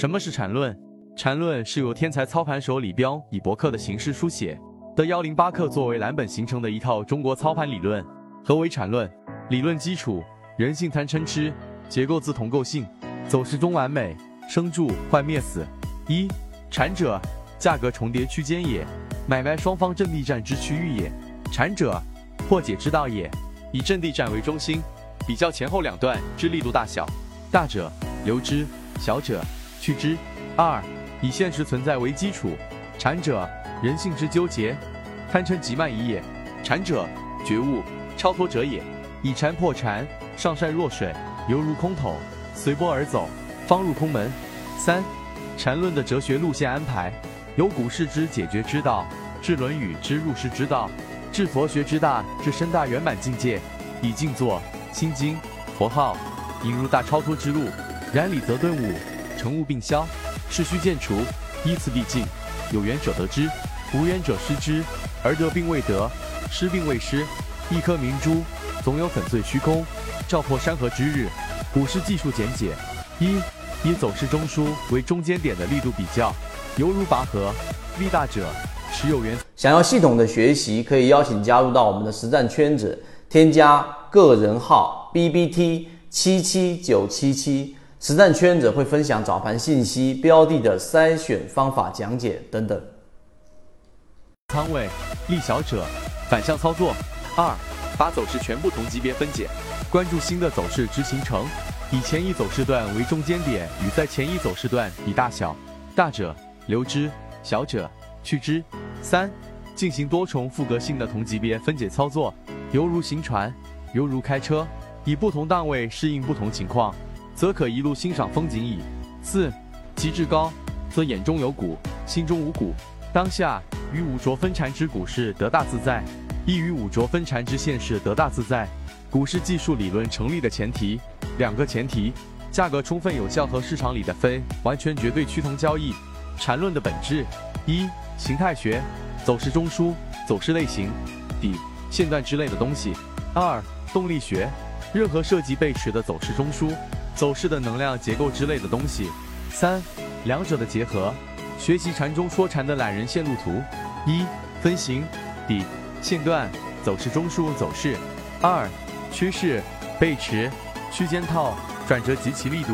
什么是禅论？禅论是由天才操盘手李彪以博客的形式书写的幺零八课作为蓝本形成的一套中国操盘理论。何为禅论？理论基础：人性贪嗔痴，结构自同构性，走势中完美，生住坏灭死。一禅者，价格重叠区间也，买卖双方阵地战之区域也。禅者，破解之道也，以阵地战为中心，比较前后两段之力度大小，大者留之，小者去之。二以现实存在为基础，禅者人性之纠结，贪嗔急慢疑也。禅者觉悟超脱者也。以禅破禅，上善若水，犹如空桶，随波而走，方入空门。三禅论的哲学路线安排，由古世之解决之道，至论语之入世之道，至佛学之大至深大圆满境界，以静坐、心经、佛号引入大超脱之路。然理则顿悟，成悟并消。是虚渐除，依次递进，有缘者得之，无缘者失之，而得并未得，失并未失。一颗明珠，总有粉碎虚空，照破山河之日。股市技术简解：一、以走势中枢为中间点的力度比较，犹如拔河，力大者持有缘。想要系统的学习，可以邀请加入到我们的实战圈子，添加个人号 B B T 七七九七七。实战圈子会分享早盘信息、标的的筛选方法讲解等等。仓位利小者，反向操作。二，把走势全部同级别分解，关注新的走势之形成，以前一走势段为中间点，与在前一走势段比大小，大者留之，小者去之。三，进行多重复格性的同级别分解操作，犹如行船，犹如开车，以不同档位适应不同情况。则可一路欣赏风景矣。四，极致高，则眼中有谷，心中无谷。当下与五浊分禅之股市得大自在，亦与五浊分禅之现实得大自在。股市技术理论成立的前提，两个前提：价格充分有效和市场里的非完全绝对趋同交易。禅论的本质：一、形态学，走势中枢、走势类型、底线段之类的东西；二、动力学，任何涉及背驰的走势中枢。走势的能量结构之类的东西。三，两者的结合，学习禅中说禅的懒人线路图：一，分形、底、线段、走势中枢走势；二，趋势、背驰、区间套、转折及其力度。